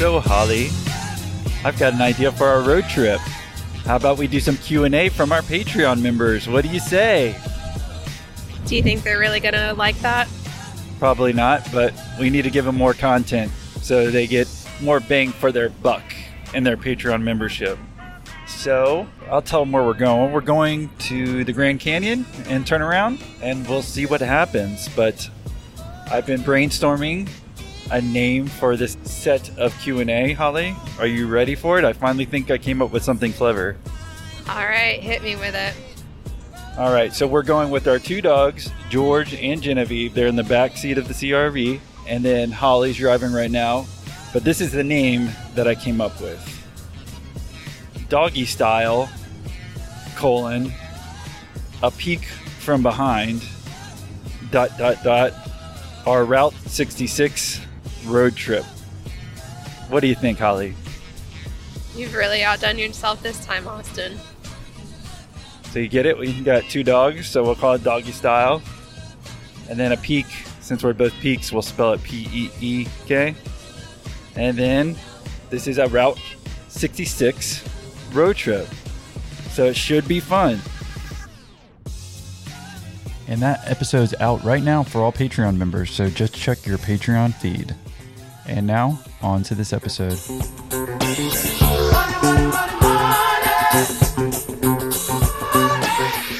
So, Holly, I've got an idea for our road trip. How about we do some Q&A from our Patreon members? What do you say? Do you think they're really gonna like that? Probably not, but we need to give them more content so they get more bang for their buck in their Patreon membership. So, I'll tell them where we're going. We're going to the Grand Canyon and turn around, and we'll see what happens. But I've been brainstorming a name for this set of Q&A, Holly. Are you ready for it? I finally think I came up with something clever. All right, hit me with it. All right, so we're going with our two dogs, George and Genevieve. They're in the back seat of the CRV, and then Holly's driving right now. But this is the name that I came up with. Doggy style, colon, a peek from behind, dot, dot, dot, our Route 66 road trip. What do you think, Holly? You've really outdone yourself this time, Austin. So you get it? We got two dogs, so we'll call it doggy style. And then a peak, since we're both peaks, we'll spell it P E E K. And then this is a Route 66 road trip. So it should be fun. And that episode's out right now for all Patreon members, so just check your Patreon feed. And now, on to this episode.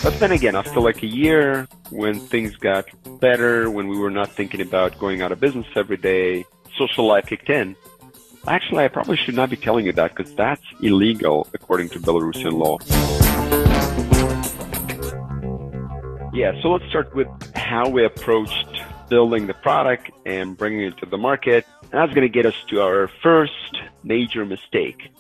But then again, after like a year, when things got better, when we were not thinking about going out of business every day, social life kicked in. Actually, I probably should not be telling you that because that's illegal according to Belarusian law. Yeah, so let's start with how we approached building the product and bringing it to the market. And that's going to get us to our first major mistake.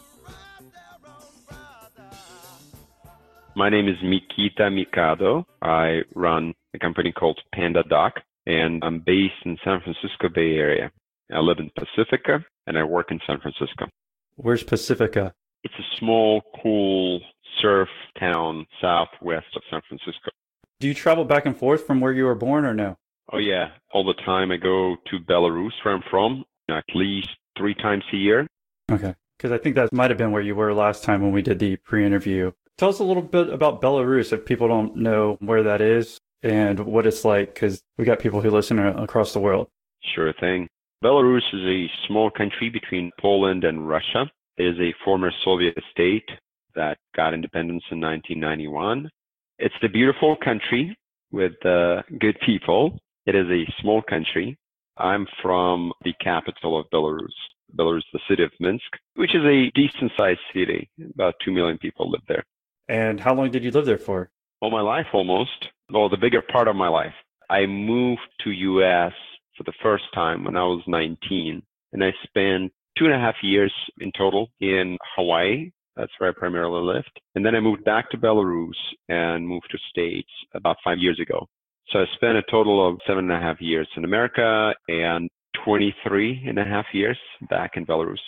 My name is Mikita Mikado. I run a company called Panda Doc, and I'm based in San Francisco Bay Area. I live in Pacifica, and I work in San Francisco. Where's Pacifica? It's a small, cool surf town southwest of San Francisco. Do you travel back and forth from where you were born or no? Oh yeah, all the time. I go to Belarus, where I'm from, at least three times a year. Okay. Because I think that might have been where you were last time when we did the pre interview. Tell us a little bit about Belarus if people don't know where that is and what it's like, because we got people who listen across the world. Sure thing. Belarus is a small country between Poland and Russia. It is a former Soviet state that got independence in 1991. It's a beautiful country with uh, good people. It is a small country. I'm from the capital of Belarus, Belarus, the city of Minsk, which is a decent sized city. About 2 million people live there. And how long did you live there for? All my life, almost. Well, the bigger part of my life. I moved to U.S. for the first time when I was 19, and I spent two and a half years in total in Hawaii. That's where I primarily lived. And then I moved back to Belarus and moved to States about five years ago. So I spent a total of seven and a half years in America and 23 and a half years back in Belarus.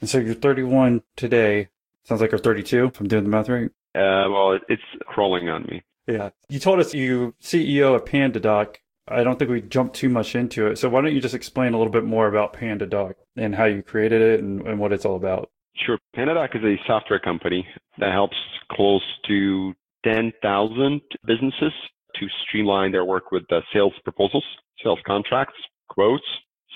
And so you're 31 today. Sounds like you're 32 if I'm doing the math right. Uh, well, it's crawling on me. Yeah. You told us you CEO at PandaDoc. I don't think we jumped too much into it. So why don't you just explain a little bit more about PandaDoc and how you created it and, and what it's all about? Sure. PandaDoc is a software company that helps close to 10,000 businesses to streamline their work with the sales proposals, sales contracts, quotes,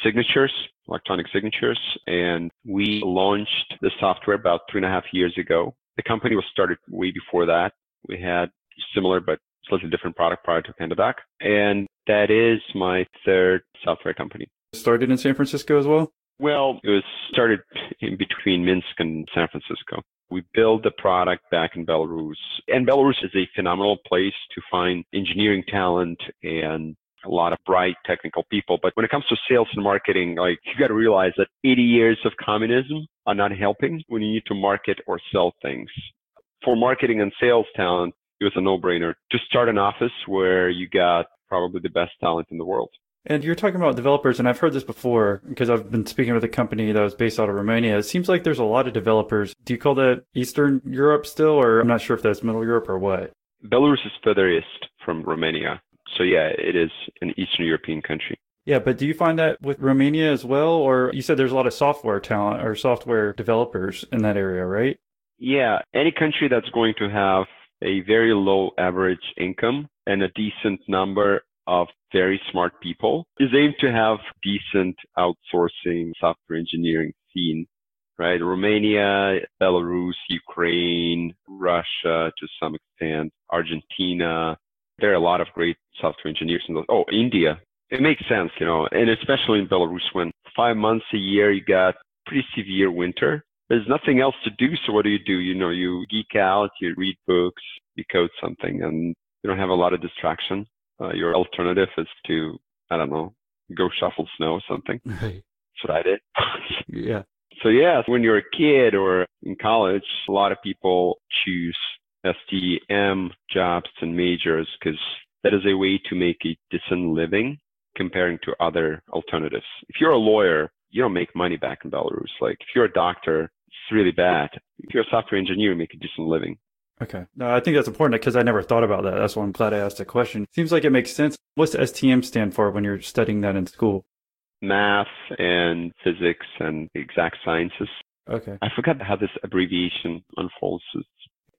signatures, electronic signatures. And we launched the software about three and a half years ago. The company was started way before that. We had similar but slightly different product prior to PandaDoc. And that is my third software company. Started in San Francisco as well? Well, it was started in between Minsk and San Francisco. We built the product back in Belarus. And Belarus is a phenomenal place to find engineering talent and a lot of bright technical people. But when it comes to sales and marketing, like you got to realize that 80 years of communism are not helping when you need to market or sell things. For marketing and sales talent, it was a no-brainer to start an office where you got probably the best talent in the world. And you're talking about developers, and I've heard this before because I've been speaking with a company that was based out of Romania. It seems like there's a lot of developers. Do you call that Eastern Europe still, or I'm not sure if that's Middle Europe or what? Belarus is further east from Romania. So yeah, it is an Eastern European country. Yeah, but do you find that with Romania as well? Or you said there's a lot of software talent or software developers in that area, right? Yeah, any country that's going to have a very low average income and a decent number of very smart people is aimed to have decent outsourcing software engineering scene, right? Romania, Belarus, Ukraine, Russia to some extent, Argentina. There are a lot of great software engineers in those. Oh, India. It makes sense, you know, and especially in Belarus when five months a year you got pretty severe winter. There's nothing else to do. So what do you do? You know, you geek out, you read books, you code something, and you don't have a lot of distraction. Uh, your alternative is to, I don't know, go shovel snow or something. Right. That's what I did. Yeah. so yeah, when you're a kid or in college, a lot of people choose STEM jobs and majors because that is a way to make a decent living comparing to other alternatives. If you're a lawyer, you don't make money back in Belarus. Like if you're a doctor, it's really bad. If you're a software engineer, you make a decent living. Okay. No, I think that's important because I never thought about that. That's why I'm glad I asked the question. Seems like it makes sense. What's STM stand for when you're studying that in school? Math and physics and exact sciences. Okay. I forgot how this abbreviation unfolds.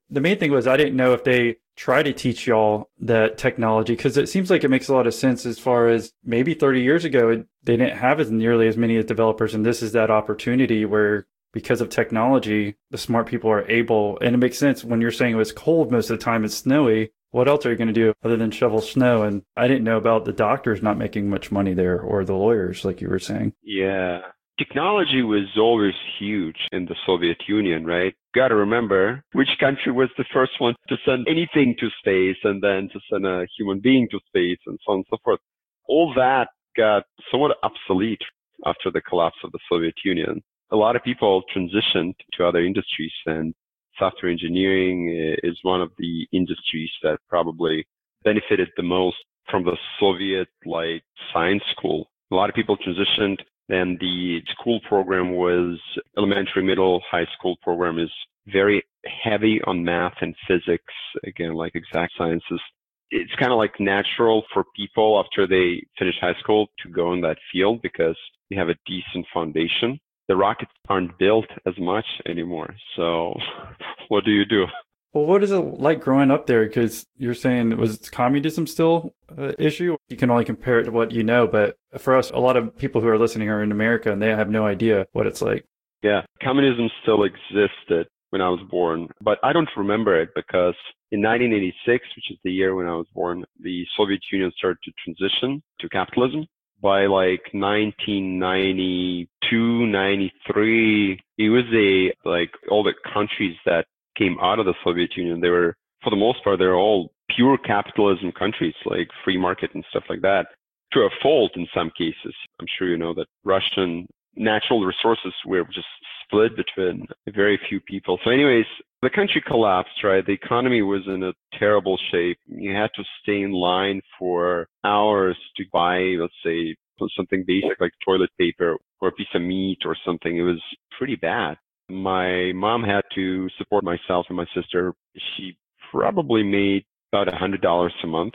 The main thing was I didn't know if they try to teach y'all that technology because it seems like it makes a lot of sense as far as maybe 30 years ago they didn't have as nearly as many developers and this is that opportunity where because of technology the smart people are able and it makes sense when you're saying it was cold most of the time it's snowy what else are you going to do other than shovel snow and i didn't know about the doctors not making much money there or the lawyers like you were saying Yeah. Technology was always huge in the Soviet Union, right? Got to remember which country was the first one to send anything to space and then to send a human being to space and so on and so forth. All that got somewhat obsolete after the collapse of the Soviet Union. A lot of people transitioned to other industries and software engineering eh, is one of the industries that probably benefited the most from the Soviet like science school. A lot of people transitioned and the school program was elementary, middle, high school program is very heavy on math and physics, again, like exact sciences. It's kind of like natural for people after they finish high school to go in that field because you have a decent foundation. The rockets aren't built as much anymore. So what do you do? well what is it like growing up there because you're saying it was communism still an issue you can only compare it to what you know but for us a lot of people who are listening are in america and they have no idea what it's like Yeah, communism still existed when I was born, but I don't remember it because in 1986, which is the year when I was born, the Soviet Union started to transition to capitalism. By like 1992, 93, it was a, like all the countries that came out of the Soviet Union, they were, for the most part, they're all pure capitalism countries, like free market and stuff like that. To a fault in some cases. I'm sure you know that Russian natural resources were just split between very few people. So anyways, the country collapsed, right? The economy was in a terrible shape. You had to stay in line for hours to buy, let's say, something basic like toilet paper or a piece of meat or something. It was pretty bad. My mom had to support myself and my sister. She probably made about a hundred dollars a month.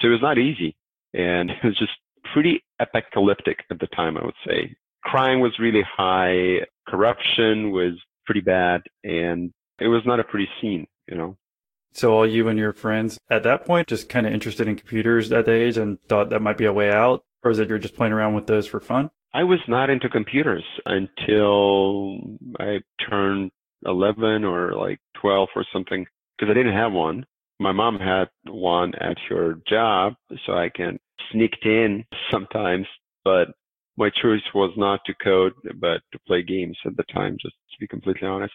So it was not easy. And it was just pretty apocalyptic at the time, I would say. Crime was really high. Corruption was pretty bad. And it was not a pretty scene, you know. so all you and your friends at that point just kind of interested in computers at the age and thought that might be a way out or is it you're just playing around with those for fun I was not into computers until I turned 11 or like 12 or something because I didn't have one. My mom had one at her job, so I can sneaked in sometimes, but my choice was not to code, but to play games at the time, just to be completely honest.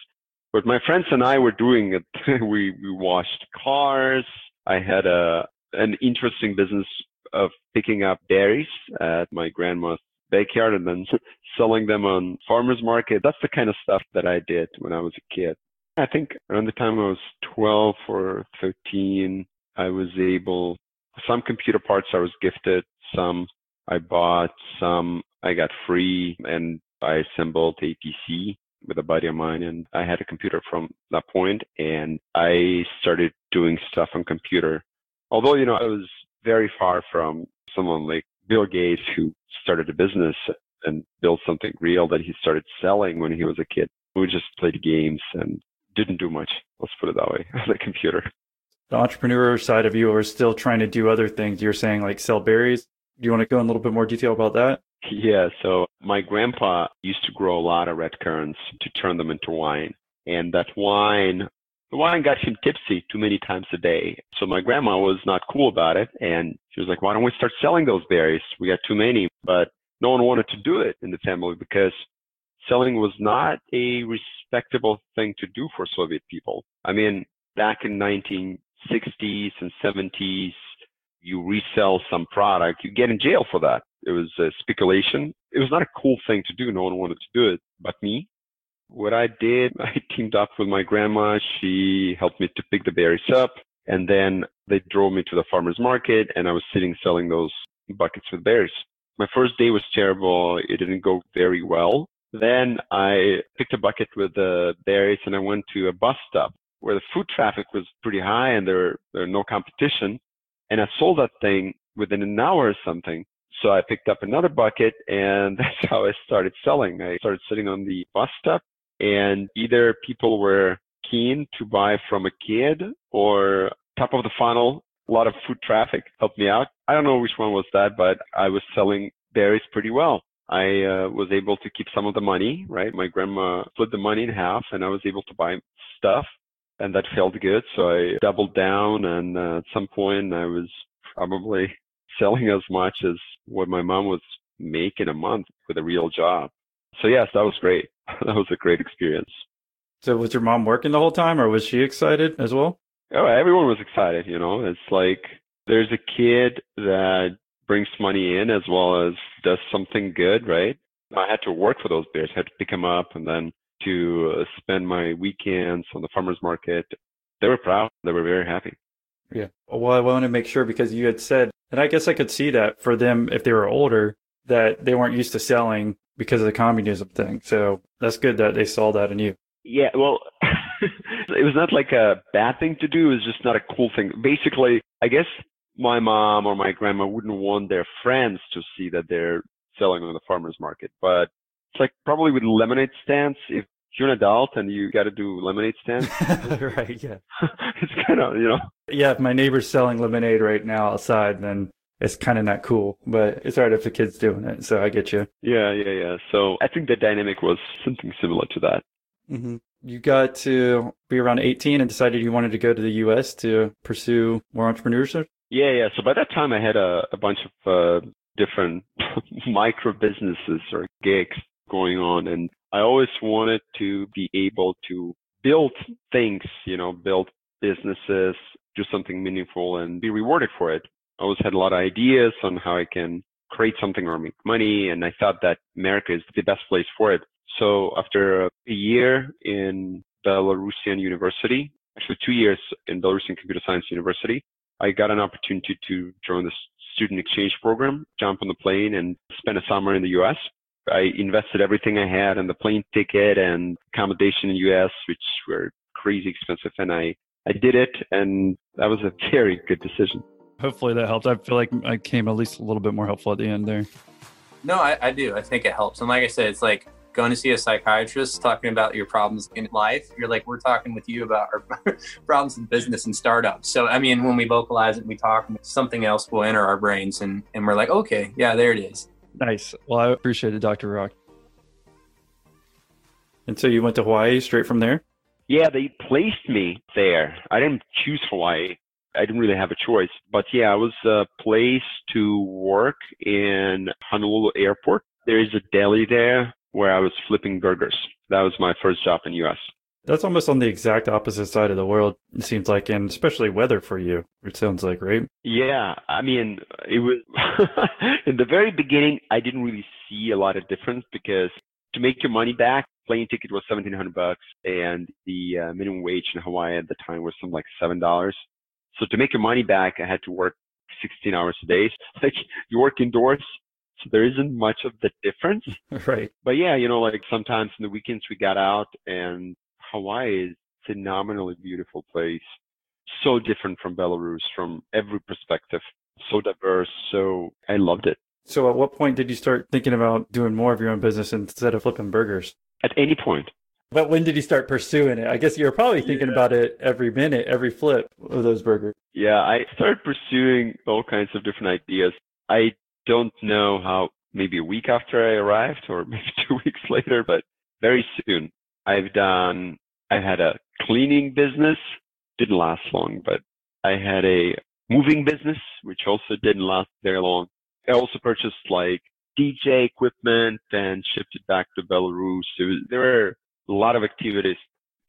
But my friends and I were doing it. we, we washed cars. I had a, an interesting business of picking up berries at my grandma's backyard and then selling them on farmers market. That's the kind of stuff that I did when I was a kid. I think around the time I was 12 or 13, I was able, some computer parts I was gifted, some I bought, some I got free, and I assembled a PC with a buddy of mine, and I had a computer from that point, and I started doing stuff on computer. Although, you know, I was very far from someone like Bill Gates, who started a business and built something real that he started selling when he was a kid. We just played games and didn't do much. Let's put it that way on the computer. The entrepreneur side of you are still trying to do other things. You're saying like sell berries. Do you want to go in a little bit more detail about that? Yeah, so my grandpa used to grow a lot of red currants to turn them into wine. And that wine, the wine got him tipsy too many times a day. So my grandma was not cool about it. And she was like, why don't we start selling those berries? We got too many. But no one wanted to do it in the family because selling was not a respectable thing to do for Soviet people. I mean, back in 1960s and 70s, you resell some product, you get in jail for that. It was a speculation. It was not a cool thing to do. No one wanted to do it but me. What I did, I teamed up with my grandma. She helped me to pick the berries up. And then they drove me to the farmer's market and I was sitting selling those buckets with berries. My first day was terrible. It didn't go very well. Then I picked a bucket with the berries and I went to a bus stop where the food traffic was pretty high and there, there were no competition. And I sold that thing within an hour or something. So I picked up another bucket and that's how I started selling. I started sitting on the bus stop and either people were keen to buy from a kid or top of the funnel, a lot of foot traffic helped me out. I don't know which one was that, but I was selling berries pretty well. I uh, was able to keep some of the money, right? My grandma split the money in half and I was able to buy stuff and that felt good. So I doubled down and uh, at some point I was probably selling as much as what my mom was making a month with a real job. So yes, that was great. that was a great experience. So was your mom working the whole time or was she excited as well? Oh, everyone was excited, you know. It's like there's a kid that brings money in as well as does something good, right? I had to work for those bears. I had to pick them up and then to uh, spend my weekends on the farmers market. They were proud. They were very happy. Yeah. Well, I want to make sure because you had said, and I guess I could see that for them if they were older, that they weren't used to selling because of the communism thing. So that's good that they saw that in you. Yeah. Well, it was not like a bad thing to do. It was just not a cool thing. Basically, I guess my mom or my grandma wouldn't want their friends to see that they're selling on the farmer's market. But it's like probably with lemonade stands, if you're an adult and you got to do lemonade stands, right? Yeah. it's kind of, you know. Yeah, if my neighbor's selling lemonade right now outside, then it's kind of not cool, but it's alright if the kid's doing it. So I get you. Yeah, yeah, yeah. So I think the dynamic was something similar to that. Mm-hmm. You got to be around 18 and decided you wanted to go to the U.S. to pursue more entrepreneurship. Yeah, yeah. So by that time, I had a, a bunch of uh, different micro businesses or gigs going on, and I always wanted to be able to build things, you know, build businesses, do something meaningful, and be rewarded for it. I always had a lot of ideas on how I can create something or make money, and I thought that America is the best place for it. So after a year in Belarusian University, actually two years in Belarusian Computer Science University, I got an opportunity to join the student exchange program, jump on the plane and spend a summer in the US. I invested everything I had in the plane ticket and accommodation in the US, which were crazy expensive. And I, I did it and that was a very good decision. Hopefully that helped. I feel like I came at least a little bit more helpful at the end there. No, I, I do. I think it helps. And like I said, it's like going to see a psychiatrist talking about your problems in life. You're like, we're talking with you about our problems in business and startups. So, I mean, when we vocalize it, we talk, something else will enter our brains and, and we're like, okay, yeah, there it is. Nice. Well, I appreciate it, Dr. Rock. And so you went to Hawaii straight from there? Yeah, they placed me there. I didn't choose Hawaii. I didn't really have a choice. But yeah, I was uh, placed to work in Honolulu Airport. There is a deli there where I was flipping burgers. That was my first job in US. That's almost on the exact opposite side of the world, it seems like, and especially weather for you, it sounds like, right? Yeah. I mean, it was in the very beginning, I didn't really see a lot of difference because to make your money back, plane ticket was 1700 bucks and the uh, minimum wage in Hawaii at the time was something like $7. So to make your money back, I had to work 16 hours a day. Like you work indoors, so there isn't much of the difference. Right. But yeah, you know, like sometimes in the weekends we got out and Hawaii is a phenomenally beautiful place. So different from Belarus from every perspective. So diverse. So I loved it. So, at what point did you start thinking about doing more of your own business instead of flipping burgers? At any point. But when did you start pursuing it? I guess you were probably thinking Yeah. about it every minute, every flip of those burgers. Yeah, I started pursuing all kinds of different ideas. I don't know how, maybe a week after I arrived or maybe two weeks later, but very soon. I've done, I had a cleaning business, didn't last long, but I had a moving business, which also didn't last very long. I also purchased like DJ equipment and shipped it back to Belarus. Was, there were a lot of activities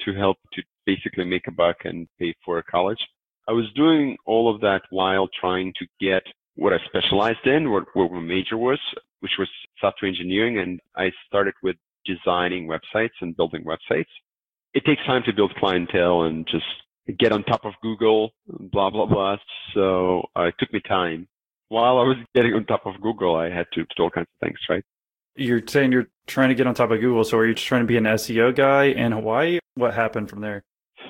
to help to basically make a buck and pay for college. I was doing all of that while trying to get what I specialized in, what, what my major was, which was software engineering. And I started with designing websites and building websites. It takes time to build clientele and just get on top of Google, blah, blah, blah. So uh, it took me time. While I was getting on top of Google, I had to do all kinds of things, right? You're saying you're trying to get on top of Google. So, are you just trying to be an SEO guy in Hawaii? What happened from there?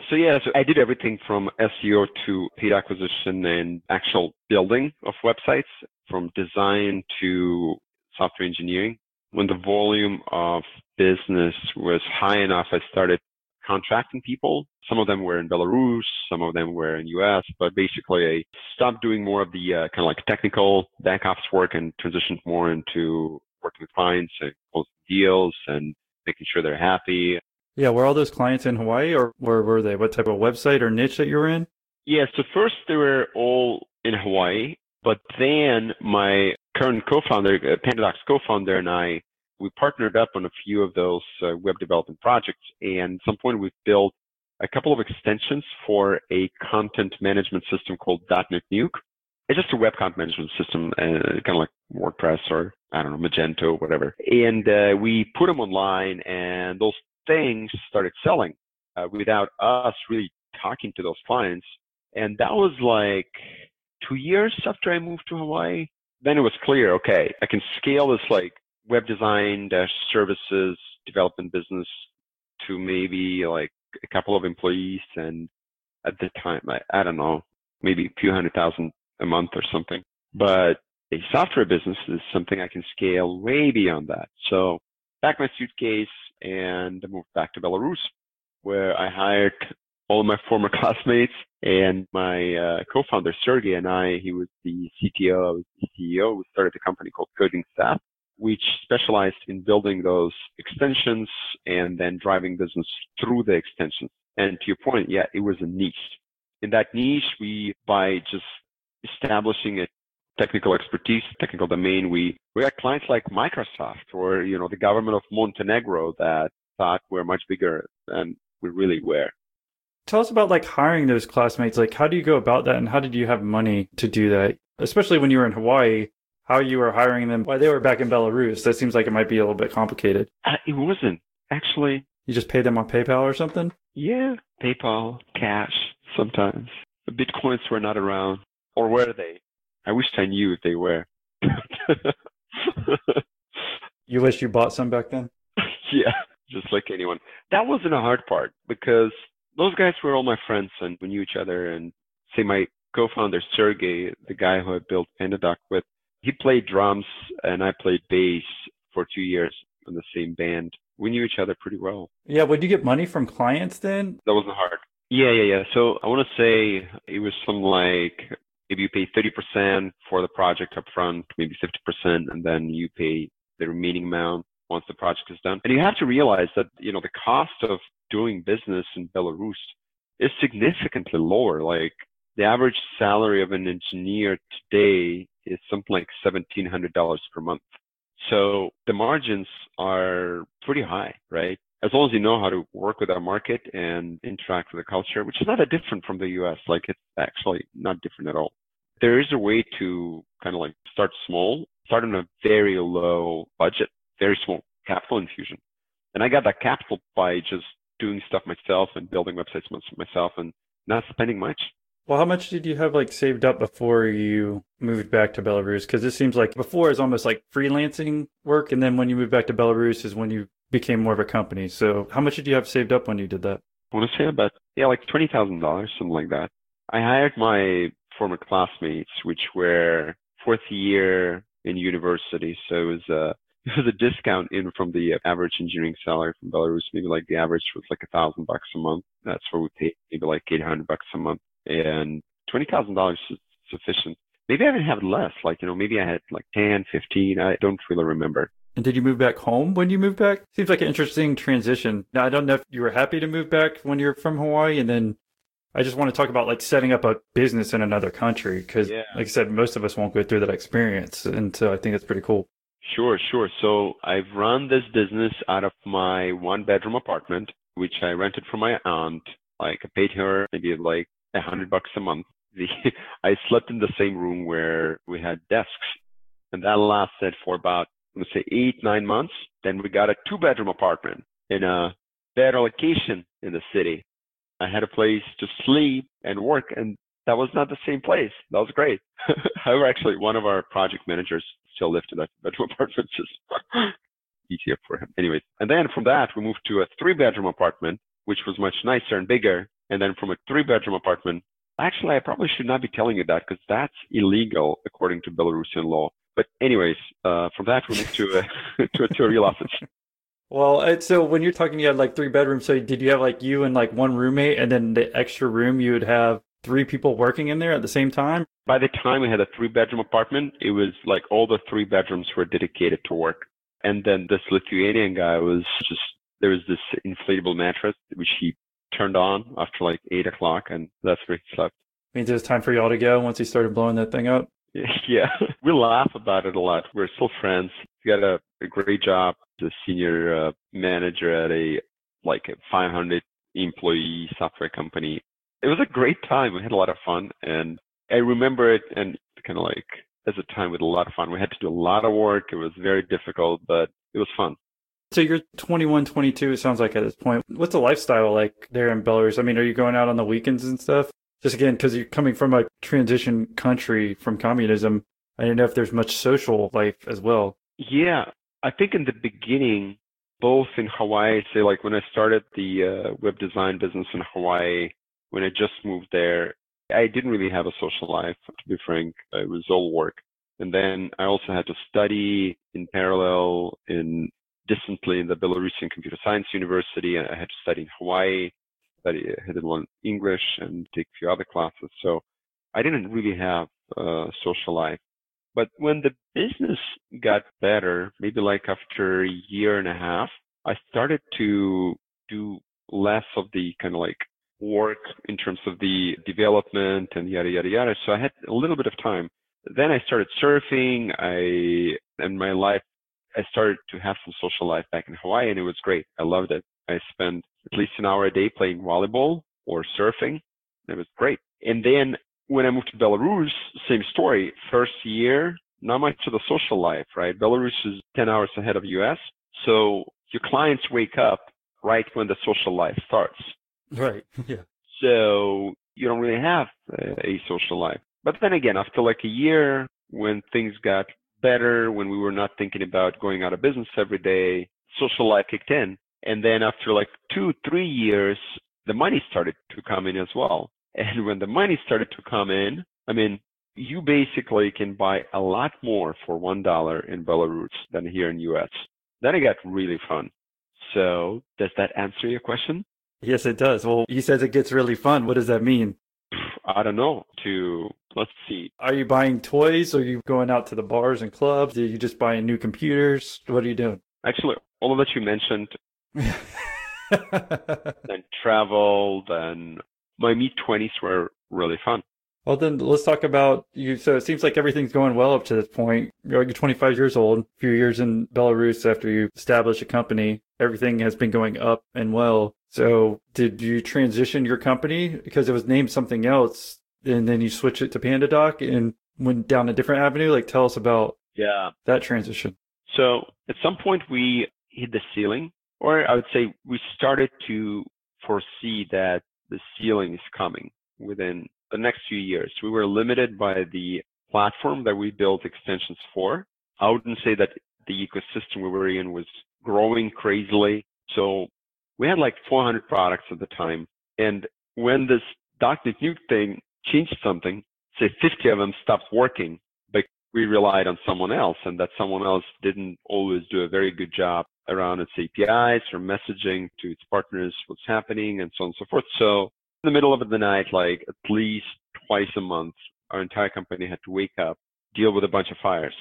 So yeah, so I did everything from SEO to paid acquisition and actual building of websites, from design to software engineering. When the volume of business was high enough, I started contracting people. Some of them were in Belarus, some of them were in US, but basically I stopped doing more of the uh, kind of like technical back office work and transitioned more into working with clients and closing deals and making sure they're happy, Yeah, were all those clients in Hawaii or where were they? What type of website or niche that you were in? Yeah, so first they were all in Hawaii, but then my current co-founder, uh, PandaDocs co-founder and I, we partnered up on a few of those uh, web development projects. And at some point we've built a couple of extensions for a content management system called DotNetNuke. It's just a web content management system, uh, kind of like WordPress or I don't know, Magento, whatever. And uh, we put them online and those things started selling uh, without us really talking to those clients. And that was like two years after I moved to Hawaii. Then it was clear, okay, I can scale this like web design dash services development business to maybe like a couple of employees. And at the time, I, I don't know, maybe a few hundred thousand a month or something. But a software business is something I can scale way beyond that. So packed my suitcase and moved back to Belarus, where I hired all my former classmates and my uh, co-founder Sergey and I. He was the CTO, I was the CEO. We started a company called Coding Staff, which specialized in building those extensions and then driving business through the extensions. And to your point, yeah, it was a niche. In that niche, we by just establishing a technical expertise, technical domain, we we got clients like Microsoft or you know the government of Montenegro that thought we're much bigger than we really were. Tell us about like hiring those classmates. Like, how do you go about that, and how did you have money to do that? Especially when you were in Hawaii, how you were hiring them while they were back in Belarus. That seems like it might be a little bit complicated. Uh, it wasn't actually. You just paid them on PayPal or something. Yeah, PayPal, cash, sometimes. The bitcoins were not around, or were they? I wish I knew if they were. You wish you bought some back then. yeah, just like anyone. That wasn't a hard part because those guys were all my friends and we knew each other. And say my co-founder Sergey, the guy who I built PandaDoc with, he played drums and I played bass for two years in the same band. We knew each other pretty well. Yeah. Would you get money from clients then? That wasn't hard. Yeah, yeah, yeah. So I want to say it was something like maybe you pay 30% for the project up front, maybe 50%, and then you pay the remaining amount once the project is done. And you have to realize that, you know, the cost of doing business in Belarus is significantly lower. Like the average salary of an engineer today is something like $1,700 per month. So the margins are pretty high, right? As long as you know how to work with our market and interact with the culture, which is not that different from the US. Like it's actually not different at all. There is a way to kind of like start small, start on a very low budget, very small capital infusion. And I got that capital by just doing stuff myself and building websites myself and not spending much. Well, how much did you have like saved up before you moved back to Belarus? Because it seems like before is almost like freelancing work, and then when you moved back to Belarus is when you became more of a company. So, how much did you have saved up when you did that? I want to say about yeah, like twenty thousand dollars, something like that. I hired my former classmates, which were fourth year in university. So it was uh, a it was a discount in from the average engineering salary from Belarus. Maybe like the average was like a thousand bucks a month. That's what we paid, maybe like eight hundred bucks a month, and twenty thousand dollars is sufficient. Maybe I even have less. Like you know, maybe I had like 10, 15. I don't really remember. And did you move back home when you moved back? Seems like an interesting transition. Now, I don't know if you were happy to move back when you're from Hawaii, and then I just want to talk about like setting up a business in another country because, Yeah. like I said, most of us won't go through that experience, and so I think it's pretty cool. Sure, sure. So I've run this business out of my one bedroom apartment, which I rented from my aunt. Like I paid her maybe like a hundred bucks a month. The, I slept in the same room where we had desks and that lasted for about, let's say eight, nine months. Then we got a two bedroom apartment in a better location in the city. I had a place to sleep and work and that was not the same place. That was great. However, actually, one of our project managers still lived in that bedroom apartment. Just easier for him. Anyways, and then from that, we moved to a three bedroom apartment, which was much nicer and bigger. And then from a three bedroom apartment, actually, I probably should not be telling you that because that's illegal according to Belarusian law. But anyways, uh, from that, we to a, to a, to a real office. Well, uh, so when you're talking, you had like three bedrooms. So did you have like you and like one roommate, and then the extra room you would have three people working in there at the same time? By the time we had a three bedroom apartment, it was like all the three bedrooms were dedicated to work. And then this Lithuanian guy was just, there was this inflatable mattress which he turned on after like eight o'clock and that's where he slept. Means it was time for y'all to go once he started blowing that thing up. Yeah, we laugh about it a lot. We're still friends. He got a, a great job as a senior uh, manager at a like a 500 employee software company. It was a great time. We had a lot of fun, and I remember it and kind of like as a time with a lot of fun. We had to do a lot of work. It was very difficult, but it was fun. So you're 21, 22, it sounds like at this point. What's the lifestyle like there in Belarus? I mean, are you going out on the weekends and stuff? Just again, because you're coming from a transition country from communism, I don't know if there's much social life as well. Yeah, I think in the beginning, both in Hawaii, say like when I started the uh, web design business in Hawaii, when I just moved there, I didn't really have a social life, to be frank. It was all work. And then I also had to study in parallel in distantly in the Belarusian Computer Science University. I had to study in Hawaii, study, I had to learn English and take a few other classes. So I didn't really have a social life. But when the business got better, maybe like after a year and a half, I started to do less of the kind of like work in terms of the development and yada yada yada. So I had a little bit of time. Then I started surfing. I and my life, I started to have some social life back in Hawaii, and it was great. I loved it. I spent at least an hour a day playing volleyball or surfing. It was great. And then when I moved to Belarus, same story. First year, not much of the social life, right? Belarus is 10 hours ahead of US. So your clients wake up right when the social life starts. Right. Yeah. So you don't really have a, a social life. But then again, after like a year, when things got better, when we were not thinking about going out of business every day, social life kicked in. And then after like two, three years, the money started to come in as well. And when the money started to come in, I mean, you basically can buy a lot more for one dollar in Belarus than here in US. Then it got really fun. So does that answer your question? Yes, it does. Well, he says it gets really fun. What does that mean? I don't know. To let's see. Are you buying toys? Are you going out to the bars and clubs? Are you just buying new computers? What are you doing? Actually, all of that you mentioned, then travel, then my mid twenties were really fun. Well, then let's talk about you. So it seems like everything's going well up to this point. You're you're 25 years old, a few years in Belarus after you established a company. Everything has been going up and well. So did you transition your company because it was named something else and then you switched it to PandaDoc and went down a different avenue? Like tell us about Yeah. that transition. So at some point we hit the ceiling, or I would say we started to foresee that the ceiling is coming within the next few years. We were limited by the platform that we built extensions for. I wouldn't say that the ecosystem we were in was growing crazily. So we had like 400 products at the time. And when this .NET Nuke thing changed something, say 50 of them stopped working, but we relied on someone else and that someone else didn't always do a very good job around its APIs or messaging to its partners what's happening and so on and so forth. So in the middle of the night, like at least twice a month, our entire company had to wake up, deal with a bunch of fires.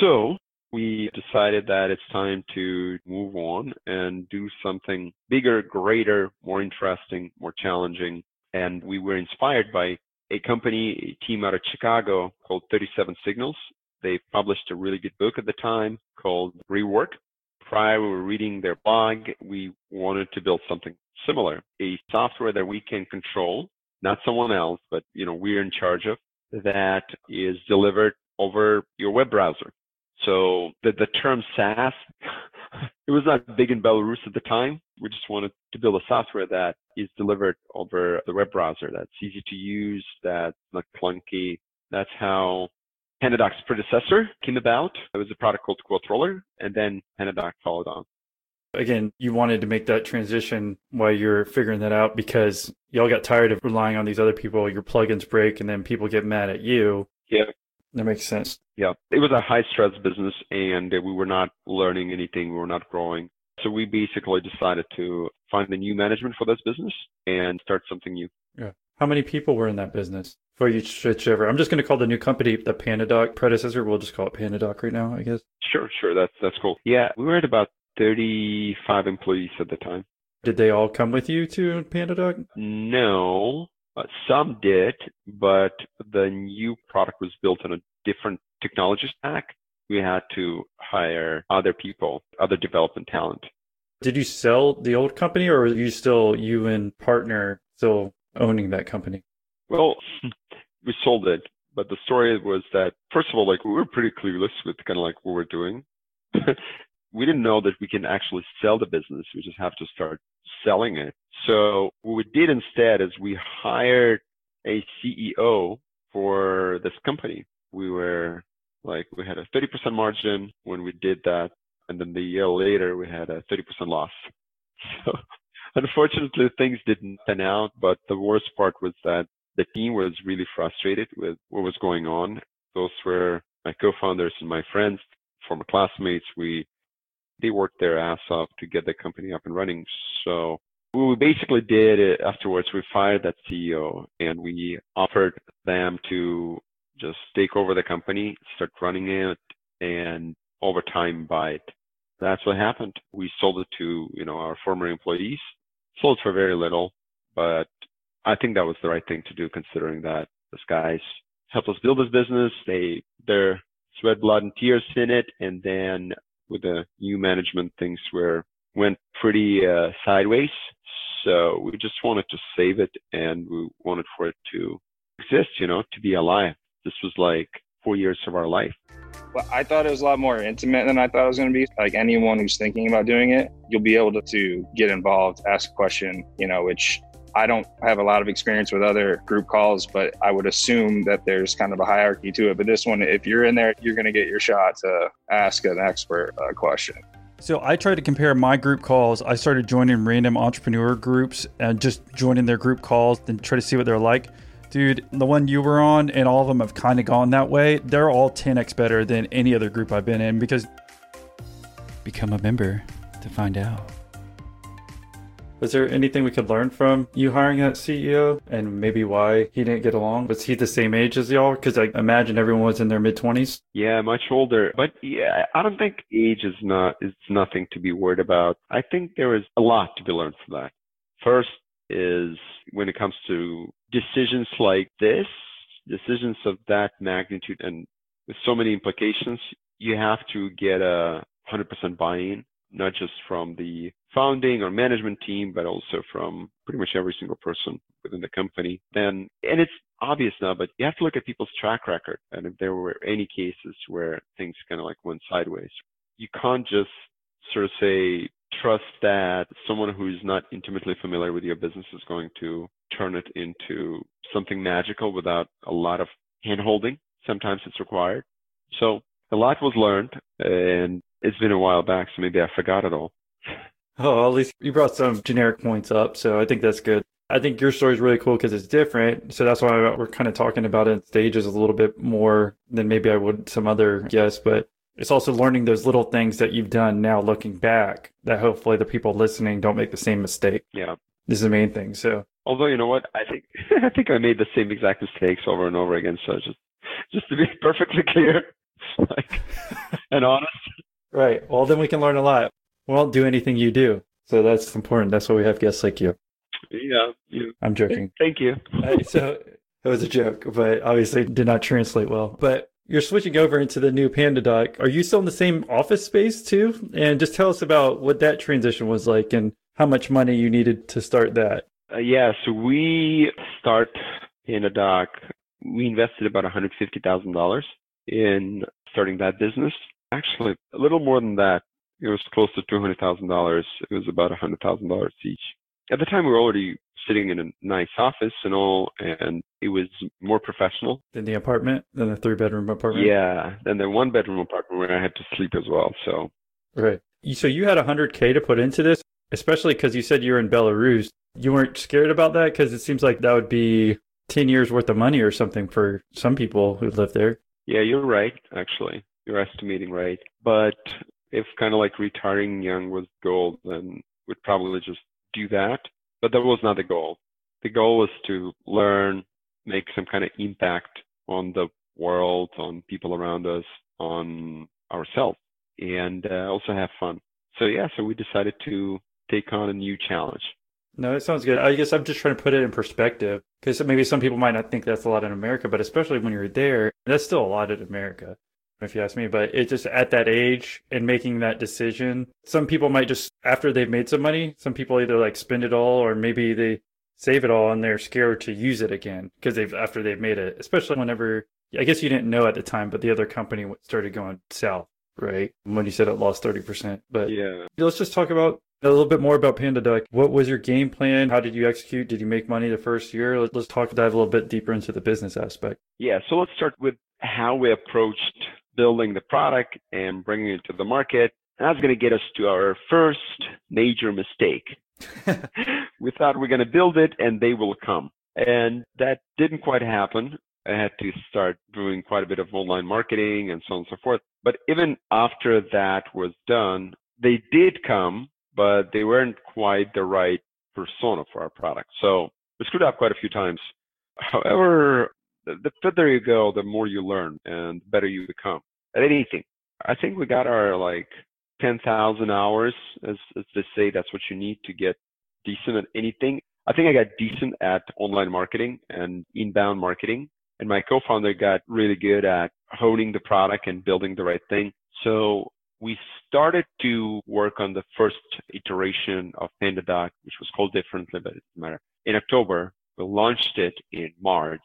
So we decided that it's time to move on and do something bigger, greater, more interesting, more challenging. And we were inspired by a company, a team out of Chicago called 37 Signals. They published a really good book at the time called Rework. Prior, we were reading their blog. We wanted to build something similar, a software that we can control, not someone else, but you know we're in charge of that is delivered over your web browser. So the, the term SaaS, it was not big in Belarus at the time. We just wanted to build a software that is delivered over the web browser, that's easy to use, that's not clunky. That's how Pandadoc's predecessor came about. It was a product called Quoteroller, and then PandaDoc followed on. Again, you wanted to make that transition while you're figuring that out because y'all got tired of relying on these other people. Your plugins break, and then people get mad at you. Yeah. That makes sense. Yeah. It was a high stress business, and uh, we were not learning anything. We were not growing. So we basically decided to find a new management for this business and start something new. Yeah. How many people were in that business for each switch over? I'm just going to call the new company the Pandadoc predecessor. We'll just call it Pandadoc right now, I guess. Sure, sure. That's that's cool. Yeah, we were at about 35 employees at the time. Did they all come with you to Pandadoc? No, uh, some did, but the new product was built on a different technology stack. We had to hire other people, other development talent. Did you sell the old company or are you still, you and partner, still owning that company? Well, we sold it, but the story was that, first of all, like we were pretty clueless with kind of like what we're doing. we didn't know that we can actually sell the business. We just have to start selling it. So what we did instead is we hired a CEO for this company. We were like, we had a 30% margin when we did that. And then the year later, we had a 30% loss. So unfortunately, things didn't pan out. But the worst part was that the team was really frustrated with what was going on. Those were my co-founders and my friends, former classmates. We they worked their ass off to get the company up and running. So what we basically did it afterwards, we fired that CEO and we offered them to just take over the company, start running it, and over time buy it. That's what happened. We sold it to, you know, our former employees. Sold for very little, but I think that was the right thing to do considering that those guys helped us build this business. They, their sweat, blood, and tears in it. And then with the new management, things were went pretty uh, sideways. So we just wanted to save it, and we wanted for it to exist, you know, to be alive. This was like four years of our life. Well, I thought it was a lot more intimate than I thought it was going to be. Like anyone who's thinking about doing it, you'll be able to, to get involved, ask a question, you know, which I don't have a lot of experience with other group calls, but I would assume that there's kind of a hierarchy to it. But this one, if you're in there, you're going to get your shot to ask an expert a question. So I tried to compare my group calls. I started joining random entrepreneur groups and just joining their group calls and try to see what they're like. Dude, the one you were on and all of them have kind of gone that way. They're all 10x better than any other group I've been in because become a member to find out. Was there anything we could learn from you hiring that CEO and maybe why he didn't get along? Was he the same age as y'all? Because I imagine everyone was in their mid 20s. Yeah, much older. But yeah, I don't think age is not is nothing to be worried about. I think there is a lot to be learned from that. First is when it comes to decisions like this, decisions of that magnitude and with so many implications, you have to get a 100% buy-in not just from the founding or management team, but also from pretty much every single person within the company. Then, and it's obvious now, but you have to look at people's track record. And if there were any cases where things kind of like went sideways, you can't just sort of say, trust that someone who's not intimately familiar with your business is going to turn it into something magical without a lot of hand holding. Sometimes it's required. So a lot was learned and it's been a while back, so maybe I forgot it all. Oh, at least you brought some generic points up, so I think that's good. I think your story is really cool because it's different. So that's why we're kind of talking about it in stages a little bit more than maybe I would some other guests. But it's also learning those little things that you've done now looking back that hopefully the people listening don't make the same mistake. Yeah. This is the main thing. So Although you know what, I think I think I made the same exact mistakes over and over again. So just just to be perfectly clear, like and honest. Right. Well, then we can learn a lot. We won't do anything you do. So that's important. That's why we have guests like you. Yeah. You. I'm joking. Thank you. Uh, so it was a joke, but obviously did not translate well. But you're switching over into the new PandaDoc. Are you still in the same office space too? And just tell us about what that transition was like and how much money you needed to start that. Uh, yeah. So we start PandaDoc. We invested about $150,000 in starting that business. Actually, a little more than that. It was close to $200,000. It was about $100,000 each. At the time, we were already sitting in a nice office and all, and it was more professional. than the apartment, than the three bedroom apartment? Yeah, than the one bedroom apartment where I had to sleep as well. So, right. So you had 100K to put into this, especially because you said you were in Belarus. You weren't scared about that because it seems like that would be 10 years worth of money or something for some people who live there. Yeah, you're right, actually. You're estimating right. But if kind of like retiring young was goal, then we'd probably just do that. But that was not the goal. The goal was to learn, make some kind of impact on the world, on people around us, on ourselves, and uh, also have fun. So yeah, so we decided to take on a new challenge. No, it sounds good. I guess I'm just trying to put it in perspective because maybe some people might not think that's a lot in America, but especially when you're there, that's still a lot in America, if you ask me. But it just at that age and making that decision, some people might just, after they've made some money, some people either like spend it all or maybe they save it all and they're scared to use it again because they've, after they've made it, especially whenever, I guess you didn't know at the time, but the other company started going south, right? When you said it lost 30%. But yeah, let's just talk about a little bit more about PandaDoc. What was your game plan? How did you execute? Did you make money the first year? Let's talk, dive a little bit deeper into the business aspect. Yeah, so let's start with how we approached building the product and bringing it to the market. And that's going to get us to our first major mistake. we thought we are going to build it and they will come. And that didn't quite happen. I had to start doing quite a bit of online marketing and so on and so forth. But even after that was done, they did come, but they weren't quite the right persona for our product. So we screwed up quite a few times. However, the, the further you go, the more you learn and the better you become anything. I think we got our like 10,000 hours, as, as they say, that's what you need to get decent at anything. I think I got decent at online marketing and inbound marketing. And my co-founder got really good at honing the product and building the right thing. So we started to work on the first iteration of PandaDoc, which was called differently, but it doesn't matter. In October, we launched it in March.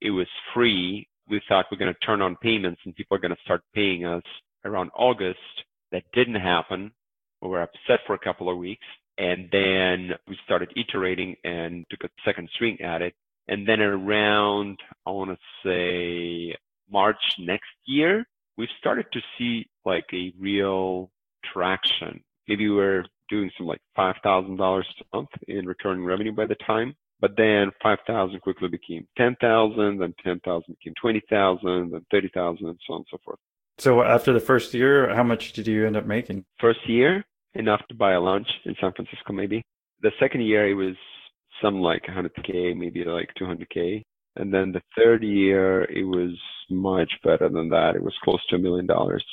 It was free. We thought we're going to turn on payments and people are going to start paying us around August. That didn't happen. We were upset for a couple of weeks. And then we started iterating and took a second swing at it. And then around, I want to say March next year, we've started to see like a real traction. Maybe we were doing some like five thousand dollars a month in recurring revenue by the time, but then five thousand quickly became ten thousand, then ten thousand became twenty thousand, then thirty thousand, and so on and so forth. So after the first year, how much did you end up making? First year, enough to buy a lunch in San Francisco, maybe. The second year, it was some like 100k, maybe like 200k. And then the third year, it was much better than that. It was close to a million dollars.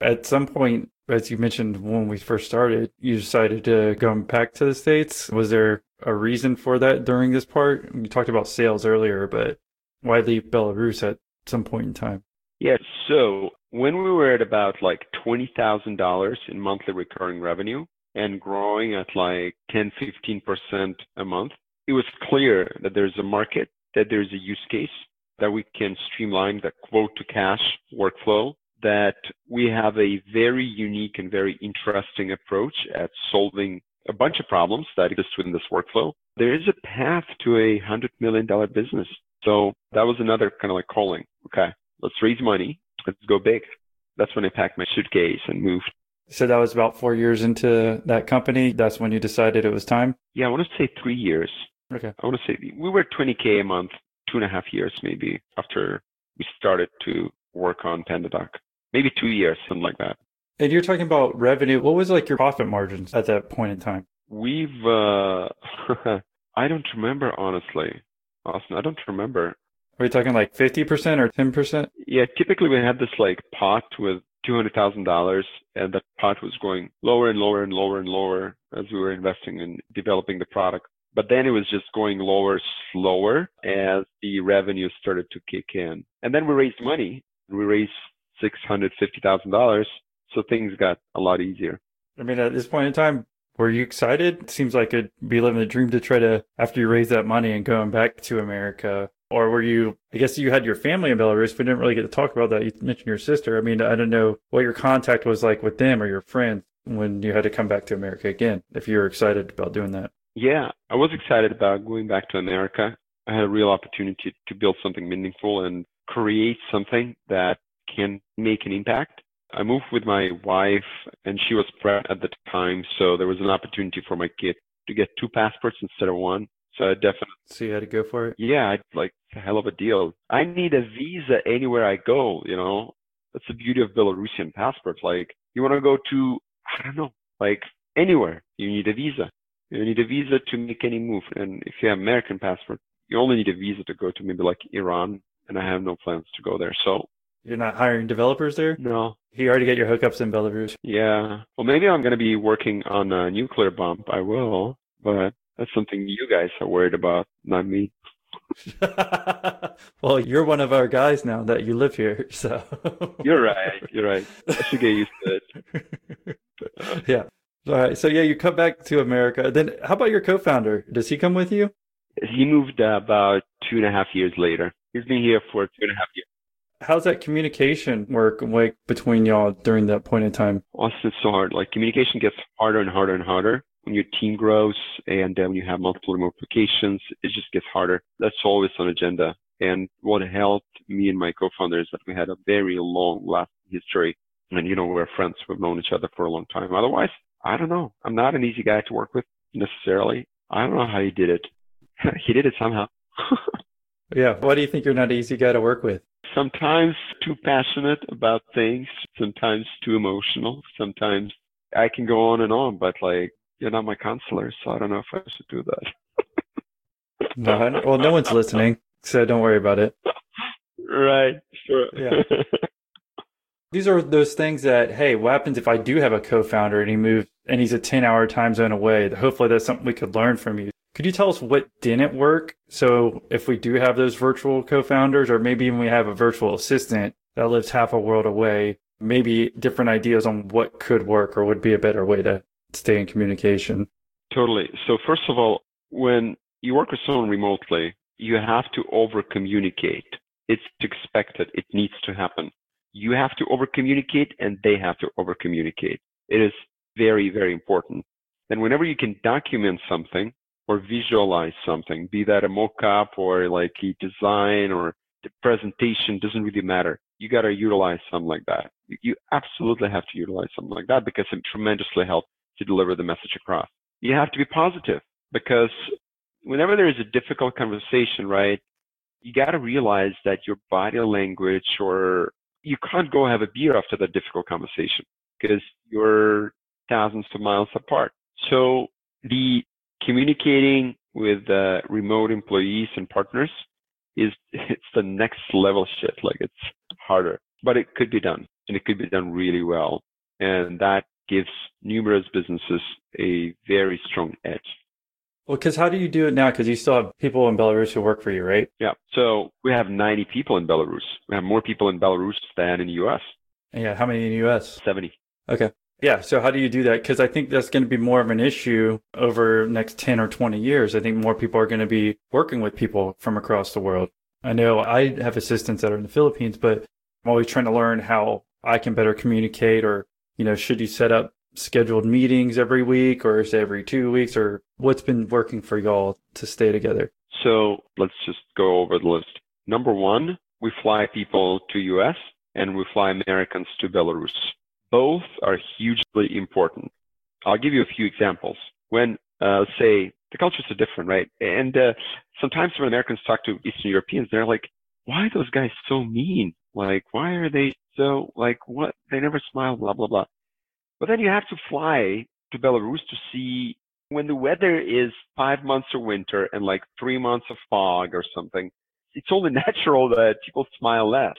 At some point, as you mentioned when we first started, you decided to go back to the States. Was there a reason for that during this part? You talked about sales earlier, but why leave Belarus at some point in time? Yeah, so when we were at about like $20,000 in monthly recurring revenue and growing at like 10, 15% a month, it was clear that there's a market, that there's a use case, that we can streamline the quote to cash workflow that we have a very unique and very interesting approach at solving a bunch of problems that exist within this workflow. There is a path to a hundred million dollar business. So that was another kind of like calling. Okay, let's raise money. Let's go big. That's when I packed my suitcase and moved. So that was about four years into that company. That's when you decided it was time. Yeah, I want to say three years. Okay. I want to say we were 20k a month, two and a half years maybe after we started to work on PandaDoc. Maybe two years, something like that. And you're talking about revenue. What was like your profit margins at that point in time? We've, uh, I don't remember, honestly. Austin, I don't remember. Are you talking like 50% or 10%? Yeah, typically we had this like pot with $200,000 and that pot was going lower and lower and lower and lower as we were investing in developing the product. But then it was just going lower, slower as the revenue started to kick in. And then we raised money. We raised $650,000 so things got a lot easier. I mean, at this point in time, were you excited? It seems like it'd be living the dream to try to, after you raise that money and going back to America, or were you, I guess you had your family in Belarus, but didn't really get to talk about that. You mentioned your sister. I mean, I don't know what your contact was like with them or your friends when you had to come back to America again, if you were excited about doing that. Yeah, I was excited about going back to America. I had a real opportunity to build something meaningful and create something that can make an impact. I moved with my wife and she was pregnant at the time, so there was an opportunity for my kid to get two passports instead of one. So I definitely So you had to go for it. yeah, I'd like a hell of a deal. I need a visa anywhere I go, you know. That's the beauty of Belarusian passports. Like you want to go to I don't know, like anywhere, you need a visa. You need a visa to make any move. And if you have American passport, you only need a visa to go to maybe like Iran, and I have no plans to go there. So You're not hiring developers there? no, You already get your hookups in Belarus. yeah. Well, maybe I'm gonna be working on a nuclear bomb. I will, but that's something you guys are worried about, not me. well, you're one of our guys now that you live here, so. You're right. You're right. I should get used to it. yeah. All right. So yeah, you come back to America. Then how about your co-founder? Does he come with you? He moved about two and a half years later. He's been here for two and a half years. How's that communication work like between y'all during that point in time? Austin, it's so hard. Like communication gets harder and harder and harder when your team grows and then when you have multiple remote locations, it just gets harder. That's always on agenda. And what helped me and my co-founder is that we had a very long lasting history. And you know, we're friends. We've known each other for a long time. Otherwise, I don't know. I'm not an easy guy to work with necessarily. I don't know how he did it. he did it somehow. Yeah. Why do you think you're not an easy guy to work with? sometimes too passionate about things, sometimes too emotional, sometimes I can go on and on, but like you're not my counselor, so I don't know if I should do that. No, well, no one's listening, so don't worry about it. Right, sure. Yeah. These are those things that, hey, what happens if I do have a co-founder and he moves and he's a 10 hour time zone away? Hopefully that's something we could learn from you. Could you tell us what didn't work? So if we do have those virtual co-founders or maybe even we have a virtual assistant that lives half a world away, maybe different ideas on what could work or would be a better way to stay in communication. Totally. So first of all, when you work with someone remotely, you have to over communicate. It's expected. It needs to happen. You have to over communicate and they have to over communicate. It is very, very important. And whenever you can document something or visualize something, be that a mock-up or like a design or the presentation, doesn't really matter. You got to utilize something like that. You absolutely have to utilize something like that because it tremendously helps to deliver the message across. You have to be positive because whenever there is a difficult conversation, right, you got to realize that your body language or you can't go have a beer after that difficult conversation because you're thousands of miles apart. So the communicating with uh, remote employees and partners is it's the next level shit. Like it's harder, but it could be done and it could be done really well. And that gives numerous businesses a very strong edge. Well, because how do you do it now? Because you still have people in Belarus who work for you, right? Yeah. So we have 90 people in Belarus. We have more people in Belarus than in the US. Yeah, how many in the US? 70. Okay. Yeah. So how do you do that? Because I think that's going to be more of an issue over next 10 or 20 years. I think more people are going to be working with people from across the world. I know I have assistants that are in the Philippines, but I'm always trying to learn how I can better communicate or, you know, should you set up scheduled meetings every week or say every two weeks or what's been working for y'all to stay together? So let's just go over the list. Number one, we fly people to US and we fly Americans to Belarus. Both are hugely important. I'll give you a few examples. When, uh, say, the cultures are different, right? And uh, sometimes when Americans talk to Eastern Europeans, they're like, why are those guys so mean? Like, why are they so, like, what? They never smile, blah, blah, blah. But then you have to fly to Belarus to see when the weather is five months of winter and like three months of fog or something. It's only natural that people smile less.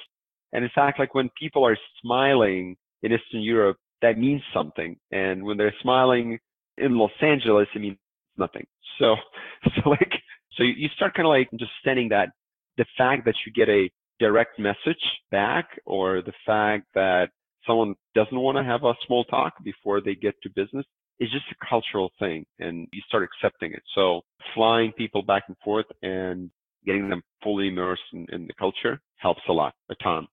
And in fact, like when people are smiling in Eastern Europe, that means something. And when they're smiling in Los Angeles, it means nothing. So, so like, so you start kind of like understanding that the fact that you get a direct message back or the fact that someone doesn't want to have a small talk before they get to business is just a cultural thing and you start accepting it. So flying people back and forth and getting them fully immersed in, in the culture helps a lot, a ton.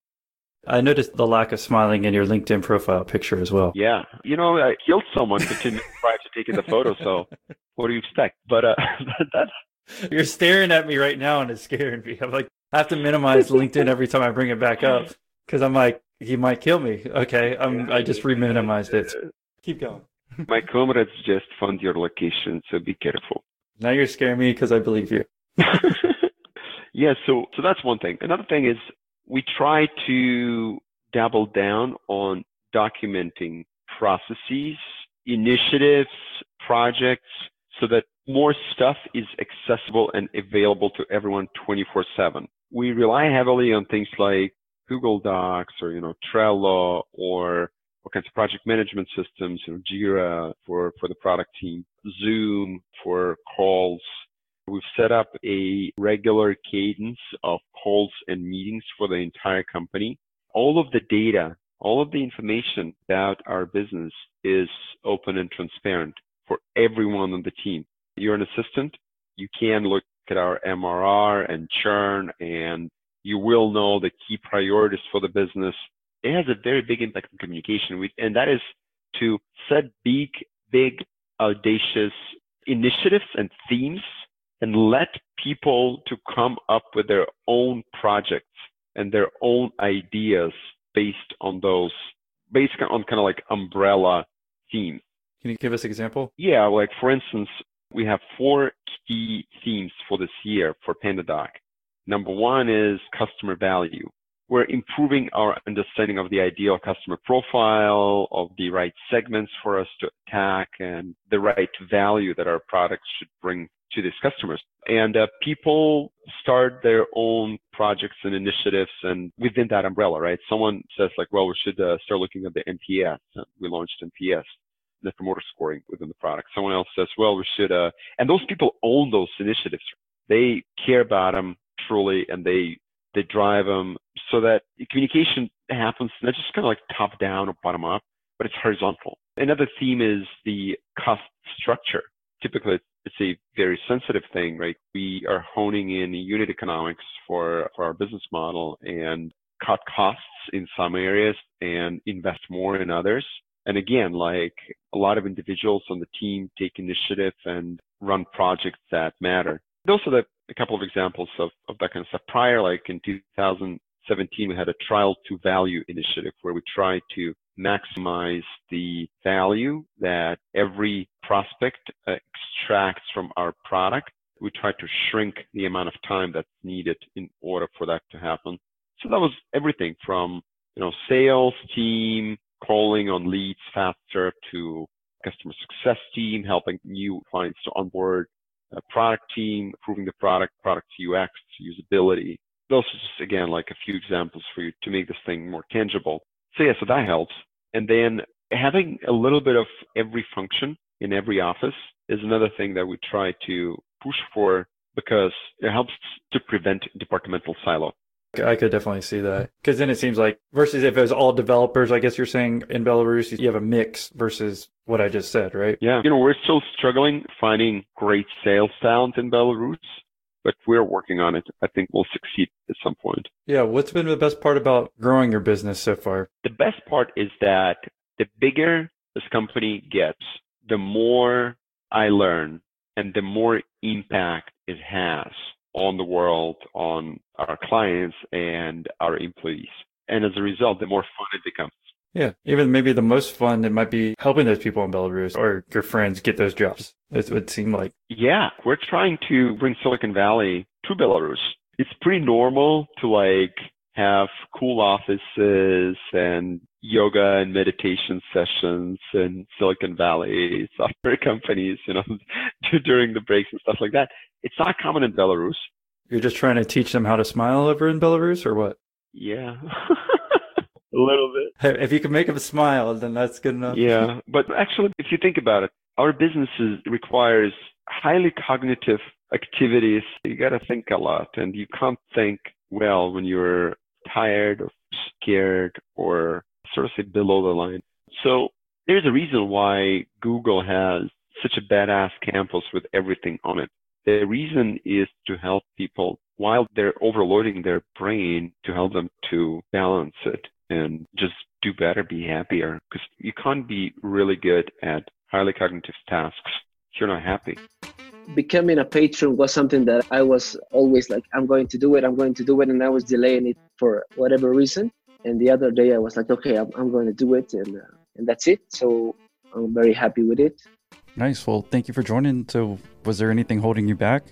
I noticed the lack of smiling in your LinkedIn profile picture as well. Yeah. You know, I killed someone prior to taking the photo. So what do you expect? But uh, that's. You're staring at me right now and it's scaring me. I'm like, I have to minimize LinkedIn every time I bring it back up because I'm like, he might kill me. Okay. I'm, I just re-minimized it. Keep going. My comrades just found your location, so be careful. Now you're scaring me because I believe you. yeah. So, so that's one thing. Another thing is we try to double down on documenting processes, initiatives, projects, so that more stuff is accessible and available to everyone 24 7. We rely heavily on things like Google Docs or, you know, Trello or what kinds of project management systems, you know, Jira for, for the product team, Zoom for calls, We've set up a regular cadence of calls and meetings for the entire company. All of the data, all of the information about our business is open and transparent for everyone on the team. You're an assistant. You can look at our MRR and churn and you will know the key priorities for the business. It has a very big impact on communication, and that is to set big, big, audacious initiatives and themes and let people to come up with their own projects and their own ideas based on those, based on kind of like umbrella themes. Can you give us an example? Yeah, like for instance, we have four key themes for this year for PandaDoc. Number one is customer value. We're improving our understanding of the ideal customer profile, of the right segments for us to attack, and the right value that our products should bring to these customers. And uh, people start their own projects and initiatives and within that umbrella, right? Someone says like, well, we should uh, start looking at the NPS. We launched NPS, the Promoter Scoring within the product. Someone else says, well, we should, uh, and those people own those initiatives. They care about them truly and they, they drive them so that communication happens not just kind of like top down or bottom up, but it's horizontal. Another theme is the cost structure. Typically, it's a very sensitive thing, right? We are honing in unit economics for, for our business model and cut costs in some areas and invest more in others. And again, like a lot of individuals on the team take initiative and run projects that matter. Those are the, a couple of examples of, of that kind of stuff. Prior, like in 2017, we had a trial to value initiative where we tried to maximize the value that every prospect uh, extracts from our product. We tried to shrink the amount of time that's needed in order for that to happen. So that was everything from, you know, sales team, calling on leads faster to customer success team, helping new clients to onboard a product team, improving the product, product UX, usability. Those are just, again, like a few examples for you to make this thing more tangible. So yeah, so that helps. And then having a little bit of every function in every office is another thing that we try to push for because it helps to prevent departmental silo. I could definitely see that because then it seems like versus if it was all developers, I guess you're saying in Belarus you have a mix versus what I just said, right? Yeah, you know we're still struggling finding great sales talent in Belarus but we're working on it. I think we'll succeed at some point. Yeah. What's been the best part about growing your business so far? The best part is that the bigger this company gets, the more I learn and the more impact it has on the world, on our clients and our employees. And as a result, the more fun it becomes. Yeah. Even maybe the most fun, it might be helping those people in Belarus or your friends get those jobs. It would seem like. Yeah. We're trying to bring Silicon Valley to Belarus. It's pretty normal to like have cool offices and yoga and meditation sessions in Silicon Valley software companies, you know, during the breaks and stuff like that. It's not common in Belarus. You're just trying to teach them how to smile over in Belarus or what? Yeah. a little bit. If you can make them smile, then that's good enough. Yeah. But actually, if you think about it, our business requires highly cognitive activities. You got to think a lot and you can't think well when you're tired or scared or sort of say below the line. So there's a reason why Google has such a badass campus with everything on it. The reason is to help people while they're overloading their brain to help them to balance it and just do better, be happier. Because you can't be really good at highly cognitive tasks if you're not happy. Becoming a patron was something that I was always like, I'm going to do it, I'm going to do it, and I was delaying it for whatever reason. And the other day I was like, okay, I'm, I'm going to do it, and uh, and that's it. So I'm very happy with it. Nice. Well, thank you for joining. So, was there anything holding you back?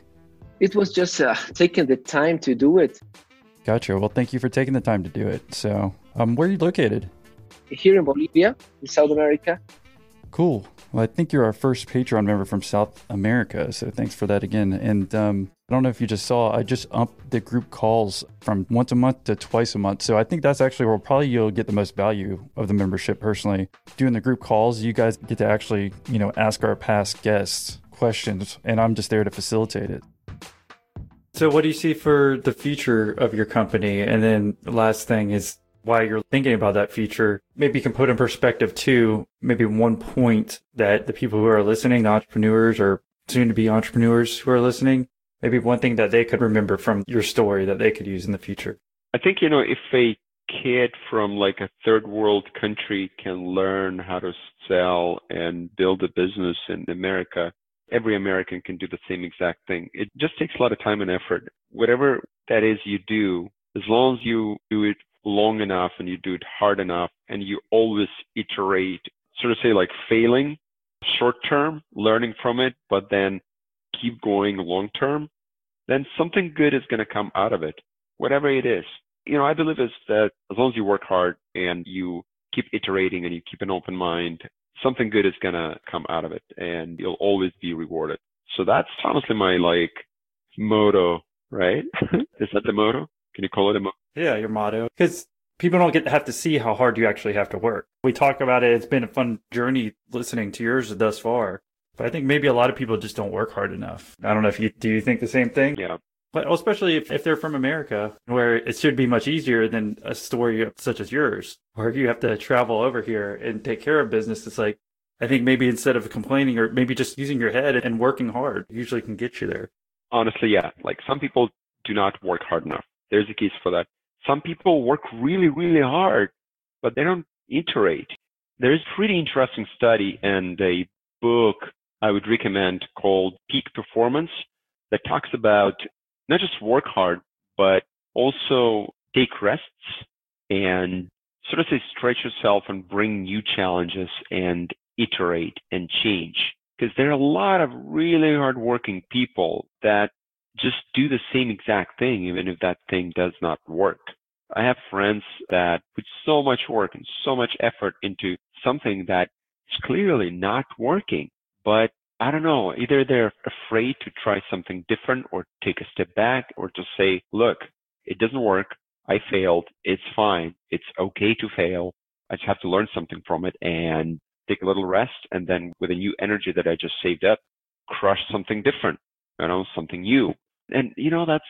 It was just uh, taking the time to do it. Gotcha. Well, thank you for taking the time to do it. So, um, where are you located? Here in Bolivia, in South America. Cool. Well, I think you're our first Patreon member from South America. So thanks for that again. And um, I don't know if you just saw, I just upped the group calls from once a month to twice a month. So I think that's actually where probably you'll get the most value of the membership personally. Doing the group calls, you guys get to actually, you know, ask our past guests questions, and I'm just there to facilitate it. So, what do you see for the future of your company? And then the last thing is why you're thinking about that feature. Maybe you can put in perspective too, maybe one point that the people who are listening, the entrepreneurs or soon to be entrepreneurs who are listening, maybe one thing that they could remember from your story that they could use in the future. I think, you know, if a kid from like a third world country can learn how to sell and build a business in America, every American can do the same exact thing. It just takes a lot of time and effort. Whatever that is you do, as long as you do it long enough and you do it hard enough and you always iterate, sort of say like failing short term, learning from it, but then keep going long term, then something good is going to come out of it, whatever it is. You know, I believe is that as long as you work hard and you keep iterating and you keep an open mind, something good is going to come out of it and you'll always be rewarded. So that's honestly my like motto, right? is that the motto? Can you call it a motto? Yeah, your motto. Because people don't get to have to see how hard you actually have to work. We talk about it. It's been a fun journey listening to yours thus far. But I think maybe a lot of people just don't work hard enough. I don't know if you do you think the same thing? Yeah. But especially if, if they're from America, where it should be much easier than a story such as yours, where you have to travel over here and take care of business. It's like, I think maybe instead of complaining or maybe just using your head and working hard usually can get you there. Honestly, yeah. Like some people do not work hard enough. There's a case for that. Some people work really, really hard, but they don't iterate. There's a pretty interesting study and a book I would recommend called Peak Performance that talks about not just work hard, but also take rests and sort of say stretch yourself and bring new challenges and iterate and change. Because there are a lot of really hardworking people that just do the same exact thing, even if that thing does not work. I have friends that put so much work and so much effort into something that is clearly not working, but I don't know, either they're afraid to try something different or take a step back or to say, look, it doesn't work. I failed. It's fine. It's okay to fail. I just have to learn something from it and take a little rest. And then with a new energy that I just saved up, crush something different, you know, something new. And, you know, that's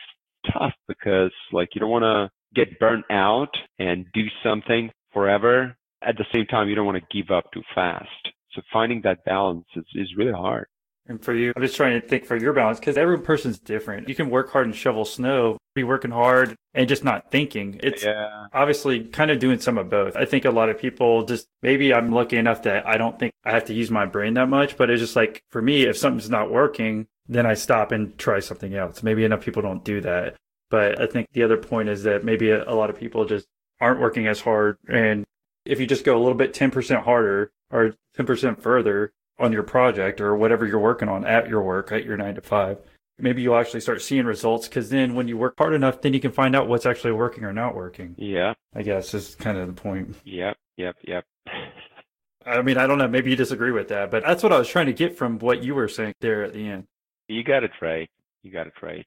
tough because like you don't want to get burnt out and do something forever. At the same time, you don't want to give up too fast. So finding that balance is, is really hard. And for you, I'm just trying to think for your balance because every person's different. You can work hard and shovel snow, be working hard and just not thinking. It's yeah. obviously kind of doing some of both. I think a lot of people just maybe I'm lucky enough that I don't think I have to use my brain that much, but it's just like for me, if something's not working, then I stop and try something else. Maybe enough people don't do that. But I think the other point is that maybe a, a lot of people just aren't working as hard and If you just go a little bit 10% harder or 10% further on your project or whatever you're working on at your work, at your nine to five, maybe you'll actually start seeing results because then when you work hard enough, then you can find out what's actually working or not working. Yeah, I guess is kind of the point. yep, yep, yep. I mean, I don't know. Maybe you disagree with that, but that's what I was trying to get from what you were saying there at the end. You got it right. You got it right.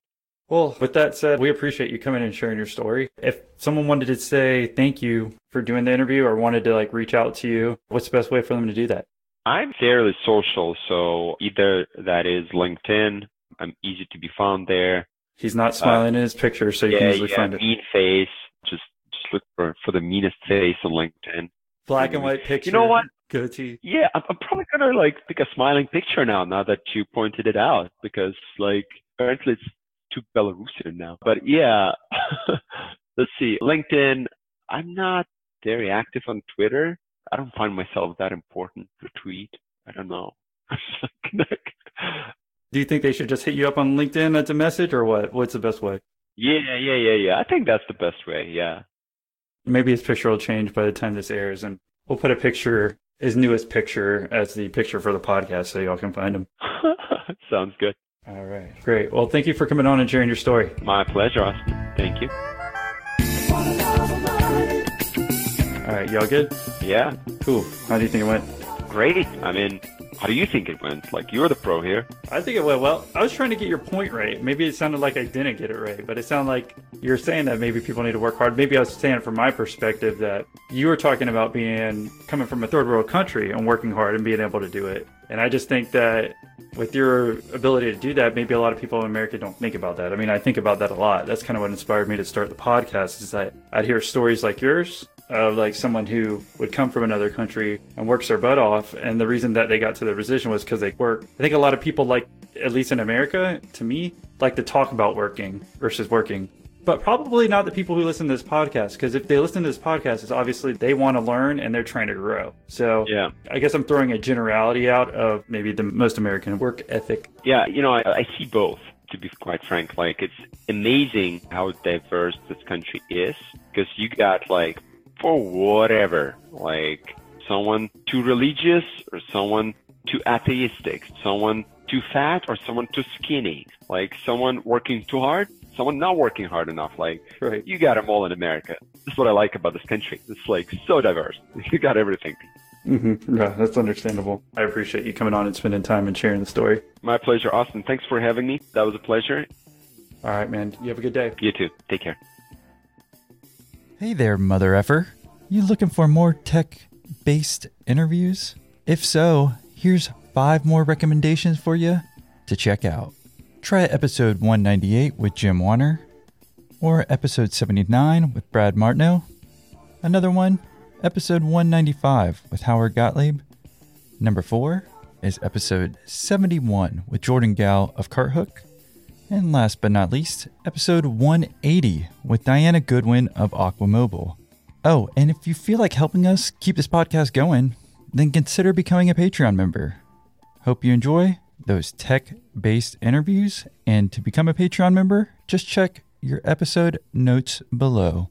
Well, with that said, we appreciate you coming and sharing your story. If someone wanted to say thank you for doing the interview or wanted to like reach out to you, what's the best way for them to do that? I'm fairly social, so either that is LinkedIn. I'm easy to be found there. He's not smiling in his picture, so you yeah, can easily yeah, find it. mean face. Just just look for for the meanest face on LinkedIn. Black and white picture. You know what? Goatee. Yeah, I'm, I'm probably gonna like pick a smiling picture now. Now that you pointed it out, because like apparently it's too Belarusian now. But yeah, let's see. LinkedIn. I'm not very active on Twitter. I don't find myself that important to tweet. I don't know. Do you think they should just hit you up on LinkedIn as a message or what? What's the best way? yeah, yeah, yeah, yeah. I think that's the best way. Yeah. Maybe his picture will change by the time this airs, and we'll put a picture, his newest picture, as the picture for the podcast so y'all can find him. Sounds good. All right. Great. Well, thank you for coming on and sharing your story. My pleasure, Austin. Thank you. All right. Y'all good? Yeah. Cool. How do you think it went? Great. I mean, how do you think it went? Like, you're the pro here. I think it went well. I was trying to get your point right. Maybe it sounded like I didn't get it right, but it sounded like you're saying that maybe people need to work hard. Maybe I was saying from my perspective that you were talking about being coming from a third world country and working hard and being able to do it. And I just think that with your ability to do that, maybe a lot of people in America don't think about that. I mean, I think about that a lot. That's kind of what inspired me to start the podcast is that I'd hear stories like yours of like someone who would come from another country and works their butt off. And the reason that they got to the position was because they work. I think a lot of people like, at least in America, to me, like to talk about working versus working. But probably not the people who listen to this podcast, because if they listen to this podcast, it's obviously they want to learn and they're trying to grow. So Yeah. I guess I'm throwing a generality out of maybe the most American work ethic. Yeah, you know, I, I see both, to be quite frank. Like, it's amazing how diverse this country is because you got, like, for whatever, like, someone too religious or someone too atheistic, someone too fat or someone too skinny, like, someone working too hard, someone not working hard enough. Like, Right. you got them all in America. This is what I like about this country. It's, like, so diverse. You got everything. Mm-hmm. Yeah, that's understandable. I appreciate you coming on and spending time and sharing the story. My pleasure, Austin. Thanks for having me. That was a pleasure. All right, man. You have a good day. You too. Take care. Hey there, mother effer. You looking for more tech based interviews? If so, here's five more recommendations for you to check out. Try episode 198 with Jim Warner, or episode 79 with Brad Martineau. Another one, episode 195 with Howard Gottlieb. Number four is episode 71 with Jordan Gal of Carthook. And last but not least, episode 180 with Diana Goodwin of Aquamobile. Oh, and if you feel like helping us keep this podcast going, then consider becoming a Patreon member. Hope you enjoy those tech based interviews. And to become a Patreon member, just check your episode notes below.